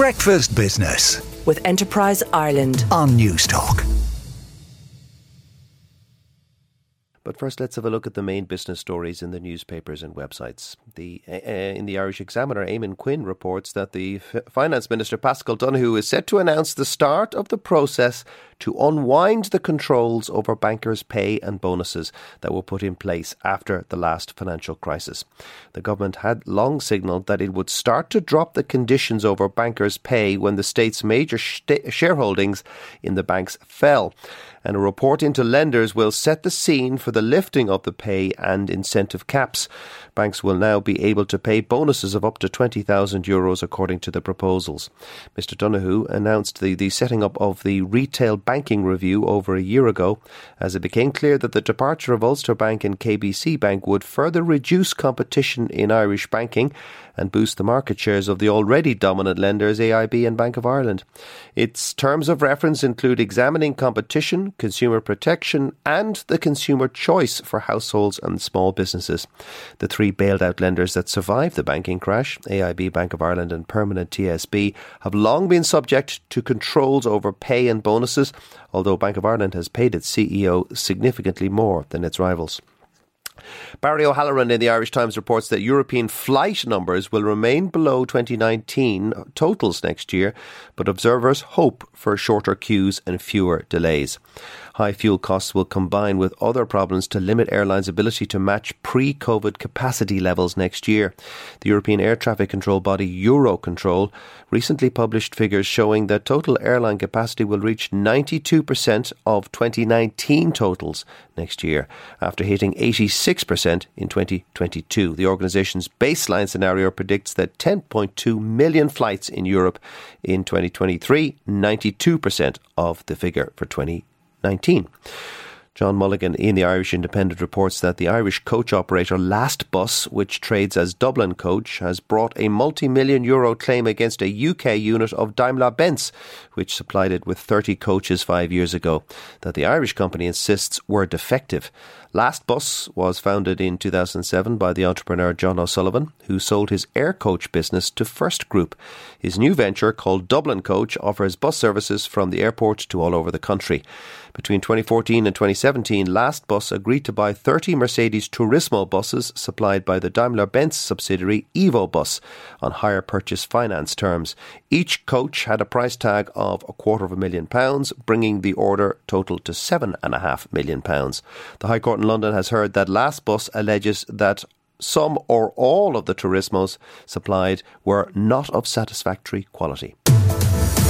Breakfast Business with Enterprise Ireland. on Newstalk. But first, let's have a look at the main business stories in the newspapers and websites. The uh, in the Irish Examiner, Eamon Quinn reports that the F- Finance Minister Paschal Donohoe is set to announce the start of the process to unwind the controls over bankers' pay and bonuses that were put in place after the last financial crisis. The government had long signalled that it would start to drop the conditions over bankers' pay when the state's major sh- shareholdings in the banks fell and a report into lenders will set the scene for the lifting of the pay and incentive caps. Banks will now be able to pay bonuses of up to 20,000 euros according to the proposals. Mr Donohoe announced the, the setting up of the retail banking review over a year ago as it became clear that the departure of Ulster Bank and KBC Bank would further reduce competition in Irish banking and boost the market shares of the already dominant lenders AIB and Bank of Ireland. Its terms of reference include examining competition, consumer protection, and the consumer choice for households and small businesses. The three bailed out lenders that survived the banking crash, AIB, Bank of Ireland, and Permanent TSB, have long been subject to controls over pay and bonuses, although Bank of Ireland has paid its CEO significantly more than its rivals. Barry O'Halloran in the Irish Times reports that European flight numbers will remain below 2019 totals next year, but observers hope for shorter queues and fewer delays. High fuel costs will combine with other problems to limit airlines' ability to match pre COVID capacity levels next year. The European air traffic control body Eurocontrol recently published figures showing that total airline capacity will reach 92% of 2019 totals next year, after hitting 86% in 2022. The organisation's baseline scenario predicts that 10.2 million flights in Europe in 2023, 92% of the figure for 2022. 19. John Mulligan in the Irish Independent reports that the Irish coach operator Lastbus, which trades as Dublin Coach, has brought a multi million euro claim against a UK unit of Daimler Benz, which supplied it with 30 coaches five years ago, that the Irish company insists were defective. Lastbus was founded in 2007 by the entrepreneur John O'Sullivan, who sold his Aircoach business to First Group. His new venture, called Dublin Coach, offers bus services from the airport to all over the country. Between 2014 and 2017, Lastbus agreed to buy 30 Mercedes Tourismo buses supplied by the Daimler Benz subsidiary EvoBus on hire purchase finance terms. Each coach had a price tag of a quarter of a million pounds, bringing the order total to seven and a half million pounds. The High Court in London has heard that Lastbus alleges that some or all of the Tourismos supplied were not of satisfactory quality.